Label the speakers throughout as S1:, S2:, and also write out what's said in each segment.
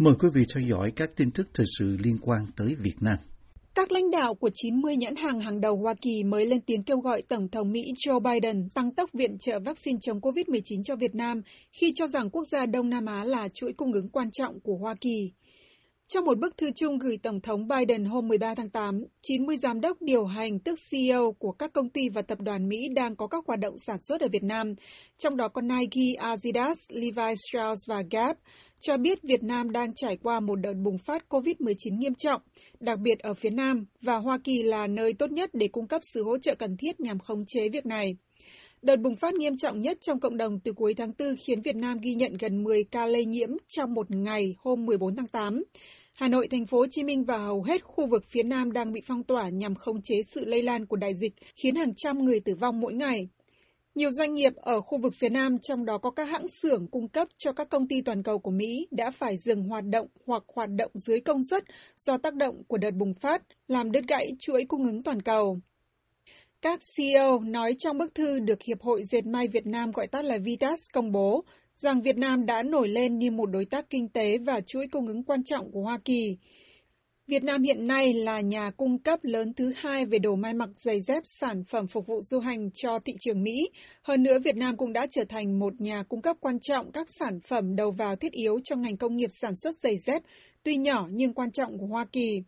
S1: Mời quý vị theo dõi các tin tức thời sự liên quan tới Việt Nam.
S2: Các lãnh đạo của 90 nhãn hàng hàng đầu Hoa Kỳ mới lên tiếng kêu gọi Tổng thống Mỹ Joe Biden tăng tốc viện trợ vaccine chống COVID-19 cho Việt Nam khi cho rằng quốc gia Đông Nam Á là chuỗi cung ứng quan trọng của Hoa Kỳ. Trong một bức thư chung gửi Tổng thống Biden hôm 13 tháng 8, 90 giám đốc điều hành tức CEO của các công ty và tập đoàn Mỹ đang có các hoạt động sản xuất ở Việt Nam, trong đó có Nike, Adidas, Levi Strauss và Gap, cho biết Việt Nam đang trải qua một đợt bùng phát COVID-19 nghiêm trọng, đặc biệt ở phía Nam, và Hoa Kỳ là nơi tốt nhất để cung cấp sự hỗ trợ cần thiết nhằm khống chế việc này. Đợt bùng phát nghiêm trọng nhất trong cộng đồng từ cuối tháng 4 khiến Việt Nam ghi nhận gần 10 ca lây nhiễm trong một ngày hôm 14 tháng 8. Hà Nội, thành phố Hồ Chí Minh và hầu hết khu vực phía Nam đang bị phong tỏa nhằm khống chế sự lây lan của đại dịch, khiến hàng trăm người tử vong mỗi ngày. Nhiều doanh nghiệp ở khu vực phía Nam, trong đó có các hãng xưởng cung cấp cho các công ty toàn cầu của Mỹ, đã phải dừng hoạt động hoặc hoạt động dưới công suất do tác động của đợt bùng phát, làm đứt gãy chuỗi cung ứng toàn cầu. Các CEO nói trong bức thư được Hiệp hội Dệt may Việt Nam gọi tắt là Vitas công bố rằng Việt Nam đã nổi lên như một đối tác kinh tế và chuỗi cung ứng quan trọng của Hoa Kỳ. Việt Nam hiện nay là nhà cung cấp lớn thứ hai về đồ may mặc giày dép sản phẩm phục vụ du hành cho thị trường Mỹ. Hơn nữa, Việt Nam cũng đã trở thành một nhà cung cấp quan trọng các sản phẩm đầu vào thiết yếu cho ngành công nghiệp sản xuất giày dép, tuy nhỏ nhưng quan trọng của Hoa Kỳ.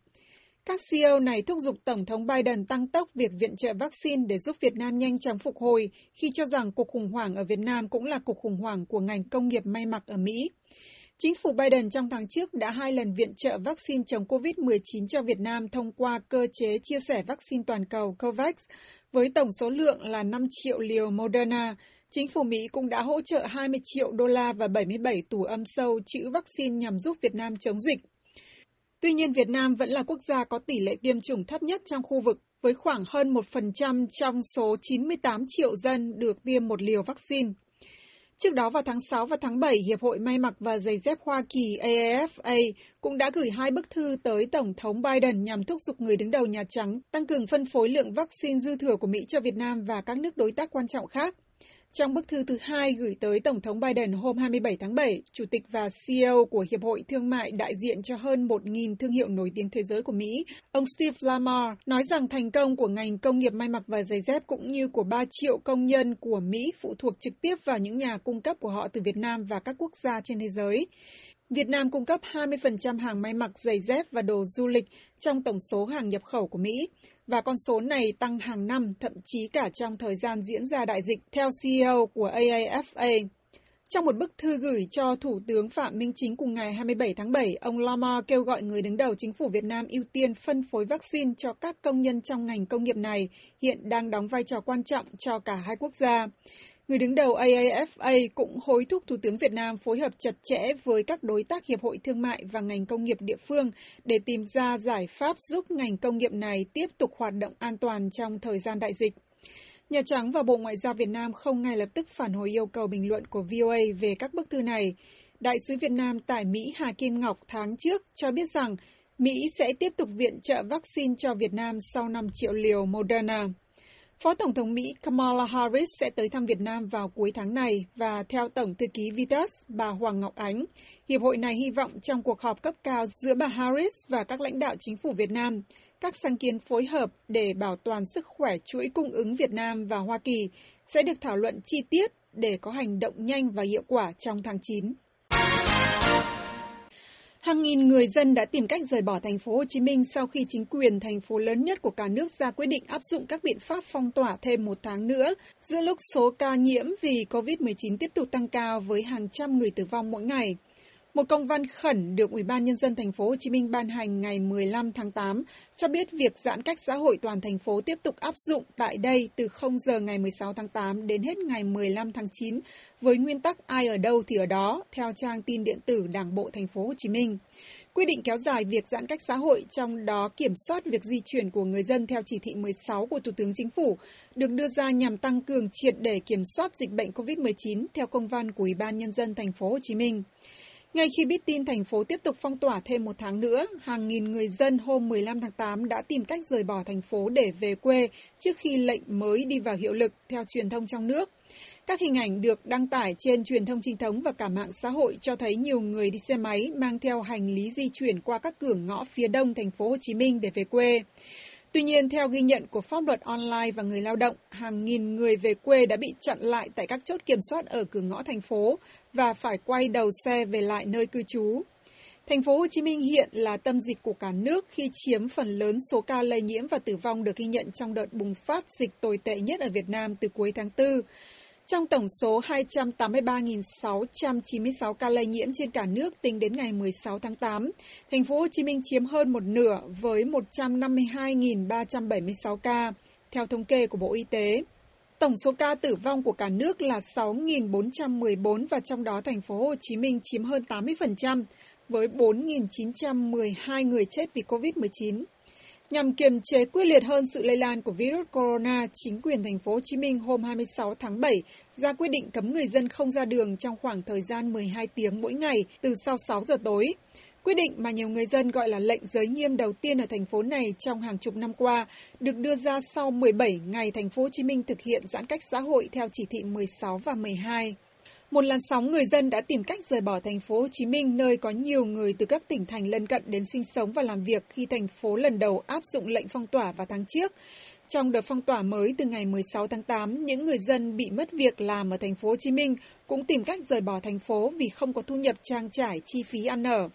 S2: Các CEO này thúc giục Tổng thống Biden tăng tốc việc viện trợ vaccine để giúp Việt Nam nhanh chóng phục hồi, khi cho rằng cuộc khủng hoảng ở Việt Nam cũng là cuộc khủng hoảng của ngành công nghiệp may mặc ở Mỹ. Chính phủ Biden trong tháng trước đã hai lần viện trợ vaccine chống COVID-19 cho Việt Nam thông qua cơ chế chia sẻ vaccine toàn cầu COVAX với tổng số lượng là 5 triệu liều Moderna. Chính phủ Mỹ cũng đã hỗ trợ 20 triệu đô la và 77 tủ âm sâu trữ vaccine nhằm giúp Việt Nam chống dịch. Tuy nhiên, Việt Nam vẫn là quốc gia có tỷ lệ tiêm chủng thấp nhất trong khu vực, với khoảng hơn 1% trong số 98 triệu dân được tiêm một liều vaccine. Trước đó vào tháng 6 và tháng 7, Hiệp hội May mặc và Giày dép Hoa Kỳ AAFA cũng đã gửi hai bức thư tới Tổng thống Biden nhằm thúc giục người đứng đầu Nhà Trắng tăng cường phân phối lượng vaccine dư thừa của Mỹ cho Việt Nam và các nước đối tác quan trọng khác. Trong bức thư thứ hai gửi tới Tổng thống Biden hôm 27 tháng 7, Chủ tịch và CEO của Hiệp hội Thương mại đại diện cho hơn 1.000 thương hiệu nổi tiếng thế giới của Mỹ, ông Steve Lamar, nói rằng thành công của ngành công nghiệp may mặc và giày dép cũng như của 3 triệu công nhân của Mỹ phụ thuộc trực tiếp vào những nhà cung cấp của họ từ Việt Nam và các quốc gia trên thế giới. Việt Nam cung cấp 20% hàng may mặc, giày dép và đồ du lịch trong tổng số hàng nhập khẩu của Mỹ, và con số này tăng hàng năm, thậm chí cả trong thời gian diễn ra đại dịch, theo CEO của AAFA. Trong một bức thư gửi cho Thủ tướng Phạm Minh Chính cùng ngày 27 tháng 7, ông Lama kêu gọi người đứng đầu chính phủ Việt Nam ưu tiên phân phối vaccine cho các công nhân trong ngành công nghiệp này, hiện đang đóng vai trò quan trọng cho cả hai quốc gia. Người đứng đầu AAFA cũng hối thúc Thủ tướng Việt Nam phối hợp chặt chẽ với các đối tác hiệp hội thương mại và ngành công nghiệp địa phương để tìm ra giải pháp giúp ngành công nghiệp này tiếp tục hoạt động an toàn trong thời gian đại dịch. Nhà Trắng và Bộ Ngoại giao Việt Nam không ngay lập tức phản hồi yêu cầu bình luận của VOA về các bức thư này. Đại sứ Việt Nam tại Mỹ Hà Kim Ngọc tháng trước cho biết rằng Mỹ sẽ tiếp tục viện trợ vaccine cho Việt Nam sau 5 triệu liều Moderna. Phó Tổng thống Mỹ Kamala Harris sẽ tới thăm Việt Nam vào cuối tháng này và theo Tổng thư ký Vitas, bà Hoàng Ngọc Ánh, Hiệp hội này hy vọng trong cuộc họp cấp cao giữa bà Harris và các lãnh đạo chính phủ Việt Nam, các sáng kiến phối hợp để bảo toàn sức khỏe chuỗi cung ứng Việt Nam và Hoa Kỳ sẽ được thảo luận chi tiết để có hành động nhanh và hiệu quả trong tháng 9. Hàng nghìn người dân đã tìm cách rời bỏ thành phố Hồ Chí Minh sau khi chính quyền thành phố lớn nhất của cả nước ra quyết định áp dụng các biện pháp phong tỏa thêm một tháng nữa, giữa lúc số ca nhiễm vì COVID-19 tiếp tục tăng cao với hàng trăm người tử vong mỗi ngày. Một công văn khẩn được Ủy ban nhân dân thành phố Hồ Chí Minh ban hành ngày 15 tháng 8 cho biết việc giãn cách xã hội toàn thành phố tiếp tục áp dụng tại đây từ 0 giờ ngày 16 tháng 8 đến hết ngày 15 tháng 9 với nguyên tắc ai ở đâu thì ở đó, theo trang tin điện tử Đảng bộ thành phố Hồ Chí Minh. Quy định kéo dài việc giãn cách xã hội trong đó kiểm soát việc di chuyển của người dân theo chỉ thị 16 của Thủ tướng Chính phủ, được đưa ra nhằm tăng cường triệt để kiểm soát dịch bệnh COVID-19 theo công văn của Ủy ban nhân dân thành phố Hồ Chí Minh. Ngay khi biết tin thành phố tiếp tục phong tỏa thêm một tháng nữa, hàng nghìn người dân hôm 15 tháng 8 đã tìm cách rời bỏ thành phố để về quê trước khi lệnh mới đi vào hiệu lực, theo truyền thông trong nước. Các hình ảnh được đăng tải trên truyền thông chính thống và cả mạng xã hội cho thấy nhiều người đi xe máy mang theo hành lý di chuyển qua các cửa ngõ phía đông thành phố Hồ Chí Minh để về quê. Tuy nhiên, theo ghi nhận của pháp luật online và người lao động, hàng nghìn người về quê đã bị chặn lại tại các chốt kiểm soát ở cửa ngõ thành phố và phải quay đầu xe về lại nơi cư trú. Thành phố Hồ Chí Minh hiện là tâm dịch của cả nước khi chiếm phần lớn số ca lây nhiễm và tử vong được ghi nhận trong đợt bùng phát dịch tồi tệ nhất ở Việt Nam từ cuối tháng 4. Trong tổng số 283.696 ca lây nhiễm trên cả nước tính đến ngày 16 tháng 8, thành phố Hồ Chí Minh chiếm hơn một nửa với 152.376 ca, theo thống kê của Bộ Y tế. Tổng số ca tử vong của cả nước là 6.414 và trong đó thành phố Hồ Chí Minh chiếm hơn 80% với 4.912 người chết vì COVID-19. Nhằm kiềm chế quyết liệt hơn sự lây lan của virus corona, chính quyền thành phố Hồ Chí Minh hôm 26 tháng 7 ra quyết định cấm người dân không ra đường trong khoảng thời gian 12 tiếng mỗi ngày từ sau 6 giờ tối. Quyết định mà nhiều người dân gọi là lệnh giới nghiêm đầu tiên ở thành phố này trong hàng chục năm qua được đưa ra sau 17 ngày thành phố Hồ Chí Minh thực hiện giãn cách xã hội theo chỉ thị 16 và 12. Một làn sóng người dân đã tìm cách rời bỏ thành phố Hồ Chí Minh nơi có nhiều người từ các tỉnh thành lân cận đến sinh sống và làm việc khi thành phố lần đầu áp dụng lệnh phong tỏa vào tháng trước. Trong đợt phong tỏa mới từ ngày 16 tháng 8, những người dân bị mất việc làm ở thành phố Hồ Chí Minh cũng tìm cách rời bỏ thành phố vì không có thu nhập trang trải chi phí ăn ở.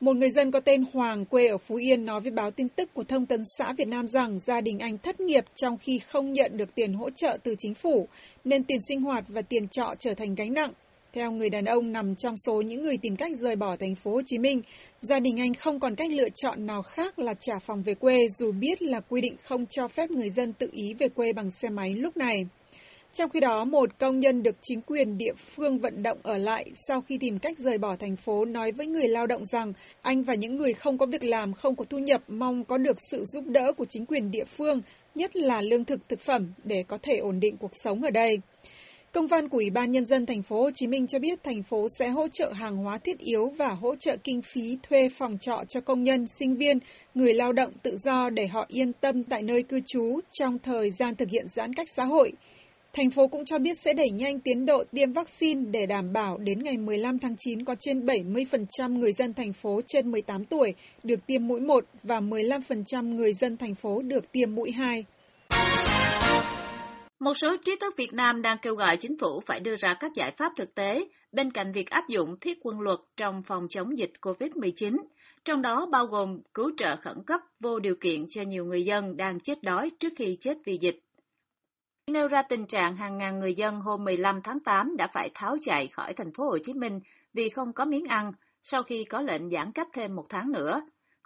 S2: Một người dân có tên Hoàng quê ở Phú Yên nói với báo tin tức của Thông tấn xã Việt Nam rằng gia đình anh thất nghiệp trong khi không nhận được tiền hỗ trợ từ chính phủ, nên tiền sinh hoạt và tiền trọ trở thành gánh nặng. Theo người đàn ông nằm trong số những người tìm cách rời bỏ thành phố Hồ Chí Minh, gia đình anh không còn cách lựa chọn nào khác là trả phòng về quê dù biết là quy định không cho phép người dân tự ý về quê bằng xe máy lúc này. Trong khi đó, một công nhân được chính quyền địa phương vận động ở lại sau khi tìm cách rời bỏ thành phố nói với người lao động rằng anh và những người không có việc làm, không có thu nhập mong có được sự giúp đỡ của chính quyền địa phương, nhất là lương thực thực phẩm để có thể ổn định cuộc sống ở đây. Công văn của Ủy ban nhân dân thành phố Hồ Chí Minh cho biết thành phố sẽ hỗ trợ hàng hóa thiết yếu và hỗ trợ kinh phí thuê phòng trọ cho công nhân, sinh viên, người lao động tự do để họ yên tâm tại nơi cư trú trong thời gian thực hiện giãn cách xã hội. Thành phố cũng cho biết sẽ đẩy nhanh tiến độ tiêm vaccine để đảm bảo đến ngày 15 tháng 9 có trên 70% người dân thành phố trên 18 tuổi được tiêm mũi 1 và 15% người dân thành phố được tiêm mũi 2.
S3: Một số trí thức Việt Nam đang kêu gọi chính phủ phải đưa ra các giải pháp thực tế bên cạnh việc áp dụng thiết quân luật trong phòng chống dịch COVID-19, trong đó bao gồm cứu trợ khẩn cấp vô điều kiện cho nhiều người dân đang chết đói trước khi chết vì dịch. Nêu ra tình trạng hàng ngàn người dân hôm 15 tháng 8 đã phải tháo chạy khỏi thành phố Hồ Chí Minh vì không có miếng ăn sau khi có lệnh giãn cách thêm một tháng nữa.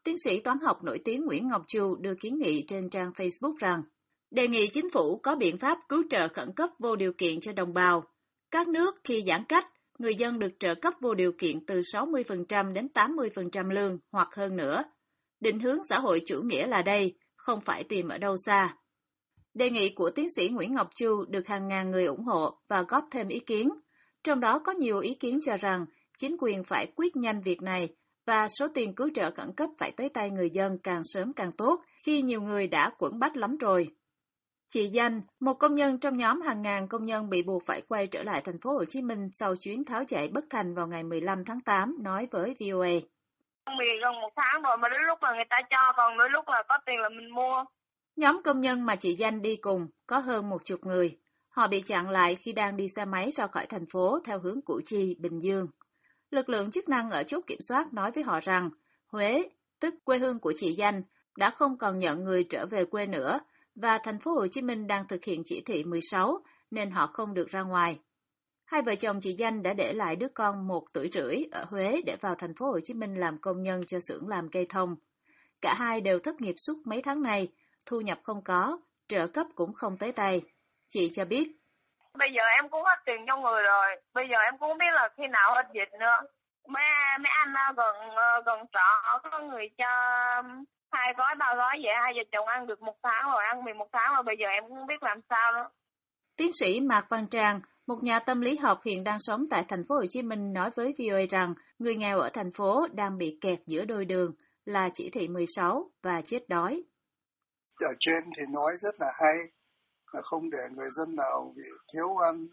S3: Tiến sĩ toán học nổi tiếng Nguyễn Ngọc Chu đưa kiến nghị trên trang Facebook rằng đề nghị chính phủ có biện pháp cứu trợ khẩn cấp vô điều kiện cho đồng bào. Các nước khi giãn cách, người dân được trợ cấp vô điều kiện từ 60% đến 80% lương hoặc hơn nữa. Định hướng xã hội chủ nghĩa là đây, không phải tìm ở đâu xa. Đề nghị của tiến sĩ Nguyễn Ngọc Chu được hàng ngàn người ủng hộ và góp thêm ý kiến. Trong đó có nhiều ý kiến cho rằng chính quyền phải quyết nhanh việc này và số tiền cứu trợ khẩn cấp phải tới tay người dân càng sớm càng tốt khi nhiều người đã quẩn bách lắm rồi. Chị Danh, một công nhân trong nhóm hàng ngàn công nhân bị buộc phải quay trở lại thành phố Hồ Chí Minh sau chuyến tháo chạy bất thành vào ngày 15 tháng 8, nói với VOA.
S4: Bị gần một tháng rồi mà đến lúc là người ta cho, còn đến lúc là có tiền là mình mua.
S3: Nhóm công nhân mà chị Danh đi cùng có hơn một chục người. Họ bị chặn lại khi đang đi xe máy ra khỏi thành phố theo hướng Củ Chi, Bình Dương. Lực lượng chức năng ở chốt kiểm soát nói với họ rằng Huế, tức quê hương của chị Danh, đã không còn nhận người trở về quê nữa và thành phố Hồ Chí Minh đang thực hiện chỉ thị 16 nên họ không được ra ngoài. Hai vợ chồng chị Danh đã để lại đứa con một tuổi rưỡi ở Huế để vào thành phố Hồ Chí Minh làm công nhân cho xưởng làm cây thông. Cả hai đều thất nghiệp suốt mấy tháng nay, thu nhập không có, trợ cấp cũng không tới tay. Chị cho biết.
S4: Bây giờ em cũng hết tiền trong người rồi, bây giờ em cũng không biết là khi nào hết dịch nữa. Mấy, mấy anh gần gần trọ có người cho hai gói ba gói vậy hai vợ chồng ăn được một tháng rồi ăn mì một tháng rồi bây giờ em cũng không biết làm sao nữa
S3: tiến sĩ mạc văn trang một nhà tâm lý học hiện đang sống tại thành phố Hồ Chí Minh nói với VOA rằng người nghèo ở thành phố đang bị kẹt giữa đôi đường là chỉ thị 16 và chết đói.
S5: Ở trên thì nói rất là hay, là không để người dân nào bị thiếu ăn,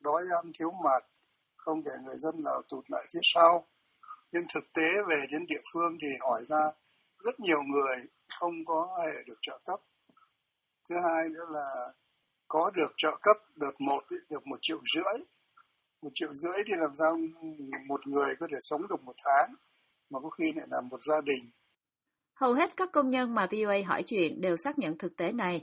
S5: đói ăn, thiếu mặt không để người dân nào tụt lại phía sau. Nhưng thực tế về đến địa phương thì hỏi ra rất nhiều người không có hề được trợ cấp. Thứ hai nữa là có được trợ cấp đợt một, được một triệu rưỡi. Một triệu rưỡi thì làm sao một người có thể sống được một tháng, mà có khi lại là một gia đình.
S3: Hầu hết các công nhân mà VOA hỏi chuyện đều xác nhận thực tế này.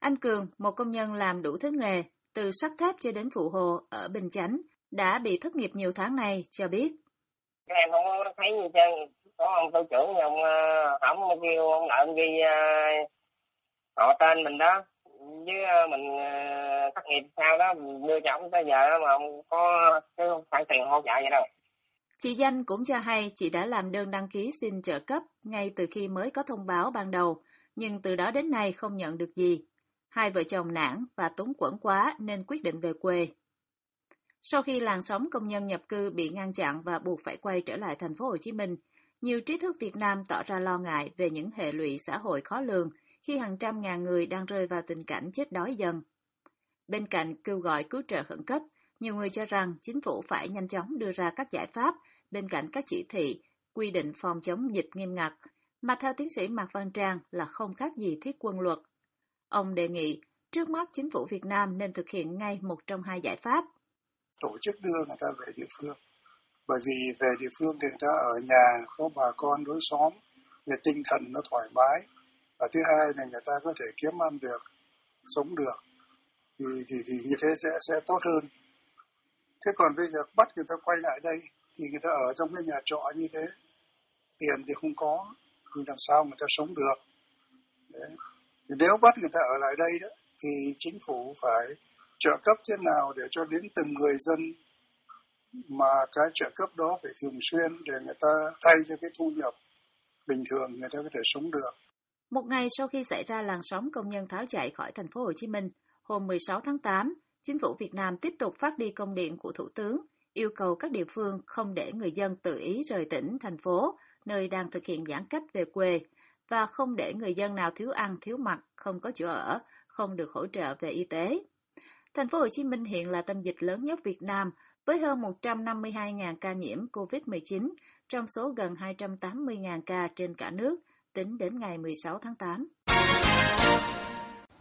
S3: Anh Cường, một công nhân làm đủ thứ nghề, từ sắt thép cho đến phụ hồ ở Bình Chánh, đã bị thất nghiệp nhiều tháng nay, cho biết.
S6: Em không có thấy gì trơn, có ông tổ trưởng ông ờ, không kêu ông lợi ông ghi ờ, họ tên mình đó, với ờ, mình thất nghiệp sao đó, đưa cho ông tới giờ đó mà không có cái khoản tiền hỗ trợ vậy đâu.
S3: Chị Danh cũng cho hay chị đã làm đơn đăng ký xin trợ cấp ngay từ khi mới có thông báo ban đầu, nhưng từ đó đến nay không nhận được gì. Hai vợ chồng nản và túng quẫn quá nên quyết định về quê. Sau khi làn sóng công nhân nhập cư bị ngăn chặn và buộc phải quay trở lại thành phố Hồ Chí Minh, nhiều trí thức Việt Nam tỏ ra lo ngại về những hệ lụy xã hội khó lường khi hàng trăm ngàn người đang rơi vào tình cảnh chết đói dần. Bên cạnh kêu gọi cứu trợ khẩn cấp, nhiều người cho rằng chính phủ phải nhanh chóng đưa ra các giải pháp bên cạnh các chỉ thị, quy định phòng chống dịch nghiêm ngặt, mà theo tiến sĩ Mạc Văn Trang là không khác gì thiết quân luật. Ông đề nghị, trước mắt chính phủ Việt Nam nên thực hiện ngay một trong hai giải pháp.
S5: Tổ chức đưa người ta về địa phương. Bởi vì về địa phương thì người ta ở nhà, có bà con đối xóm, về tinh thần nó thoải mái. Và thứ hai là người ta có thể kiếm ăn được, sống được. Thì, thì, thì như thế sẽ, sẽ tốt hơn. Thế còn bây giờ bắt người ta quay lại đây thì người ta ở trong cái nhà trọ như thế tiền thì không có thì làm sao người ta sống được Đấy. nếu bắt người ta ở lại đây đó thì chính phủ phải trợ cấp thế nào để cho đến từng người dân mà cái trợ cấp đó phải thường xuyên để người ta thay cho cái thu nhập bình thường người ta có thể sống được.
S3: Một ngày sau khi xảy ra làn sóng công nhân tháo chạy khỏi thành phố Hồ Chí Minh, hôm 16 tháng 8, chính phủ Việt Nam tiếp tục phát đi công điện của Thủ tướng yêu cầu các địa phương không để người dân tự ý rời tỉnh, thành phố, nơi đang thực hiện giãn cách về quê, và không để người dân nào thiếu ăn, thiếu mặc, không có chỗ ở, không được hỗ trợ về y tế. Thành phố Hồ Chí Minh hiện là tâm dịch lớn nhất Việt Nam với hơn 152.000 ca nhiễm COVID-19 trong số gần 280.000 ca trên cả nước tính đến ngày 16 tháng 8.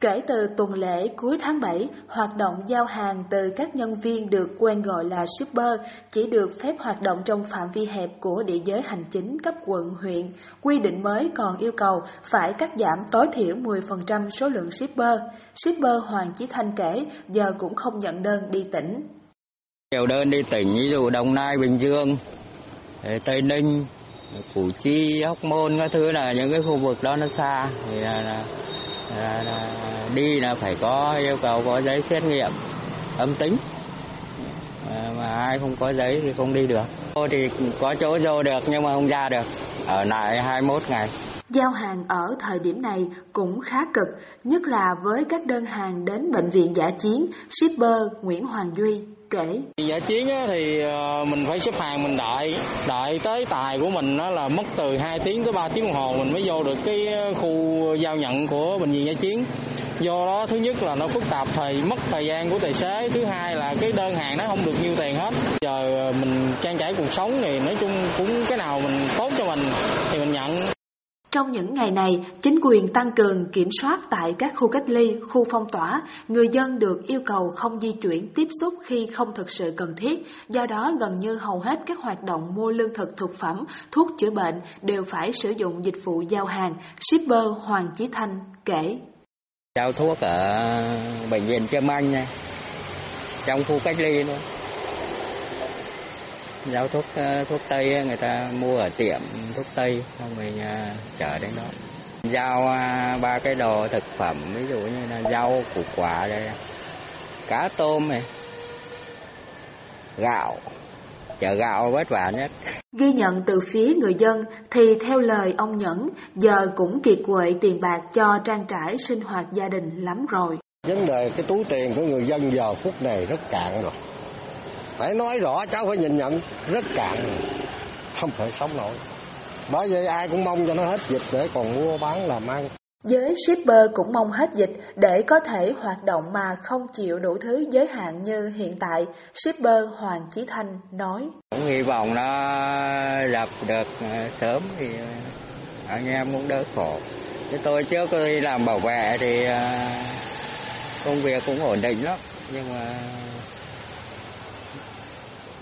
S7: Kể từ tuần lễ cuối tháng 7, hoạt động giao hàng từ các nhân viên được quen gọi là shipper chỉ được phép hoạt động trong phạm vi hẹp của địa giới hành chính cấp quận, huyện. Quy định mới còn yêu cầu phải cắt giảm tối thiểu 10% số lượng shipper. Shipper Hoàng Chí Thanh kể giờ cũng không nhận đơn đi tỉnh.
S8: Nhiều đơn đi tỉnh, ví dụ Đồng Nai, Bình Dương, Tây Ninh, Củ Chi, Hóc Môn, các thứ là những cái khu vực đó nó xa. Thì là, là là, là đi là phải có yêu cầu có giấy xét nghiệm âm tính. Mà, ai không có giấy thì không đi được. Tôi thì có chỗ vô được nhưng mà không ra được. Ở lại 21 ngày.
S7: Giao hàng ở thời điểm này cũng khá cực, nhất là với các đơn hàng đến bệnh viện giả chiến, shipper Nguyễn Hoàng Duy kể.
S9: Giả chiến thì ờ, mình phải xếp hàng mình đợi, đợi tới tài của mình nó là mất từ 2 tiếng tới 3 tiếng đồng hồ mình mới vô được cái ờ, khu giao nhận của bệnh viện giả chiến. Do đó thứ nhất là nó phức tạp thì mất thời gian của tài xế, thứ hai là cái đơn hàng nó không được nhiêu tiền hết. Giờ ờ, mình trang trải cuộc sống thì nói chung cũng cái nào mình tốt cho mình thì mình nhận.
S7: Trong những ngày này, chính quyền tăng cường kiểm soát tại các khu cách ly, khu phong tỏa, người dân được yêu cầu không di chuyển tiếp xúc khi không thực sự cần thiết. Do đó, gần như hầu hết các hoạt động mua lương thực thực phẩm, thuốc chữa bệnh đều phải sử dụng dịch vụ giao hàng. Shipper Hoàng Chí Thanh kể.
S8: Giao thuốc ở bệnh viện Trâm Anh nha trong khu cách ly nữa giao thuốc ờ, thuốc tây người ta mua ở tiệm thuốc tây xong mình uh, chở đến đó. Giao uh, ba cái đồ thực phẩm ví dụ như là rau củ quả đây cá tôm này gạo. Chở gạo vất vả nhất.
S7: Ghi nhận từ phía người dân thì theo lời ông Nhẫn, giờ cũng kiệt quệ tiền bạc cho trang trải sinh hoạt gia đình lắm rồi.
S10: Vấn đề cái túi tiền của người dân giờ phút này rất cạn rồi phải nói rõ cháu phải nhìn nhận rất cạn không thể sống nổi bởi vậy ai cũng mong cho nó hết dịch để còn mua bán làm ăn
S7: Giới shipper cũng mong hết dịch để có thể hoạt động mà không chịu đủ thứ giới hạn như hiện tại, shipper Hoàng Chí Thanh nói.
S8: Cũng hy vọng nó dập được ờ, sớm thì ờ, anh em cũng đỡ khổ. Chứ tôi trước tôi làm bảo vệ thì ờ, công việc cũng ổn định lắm, nhưng mà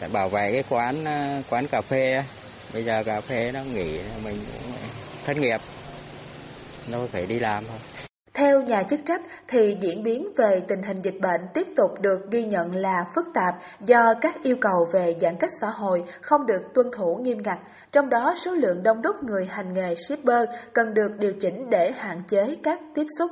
S8: bảo vệ cái quán ờ, quán cà phê bây giờ cà phê nó nghỉ mình cũng thất nghiệp đâu phải đi làm thôi.
S7: Theo nhà chức trách thì diễn biến về tình hình dịch bệnh tiếp tục được ghi nhận là phức tạp do các yêu cầu về giãn cách xã hội không được tuân thủ nghiêm ngặt, trong đó số lượng đông đúc người hành nghề shipper cần được điều chỉnh để hạn chế các tiếp xúc.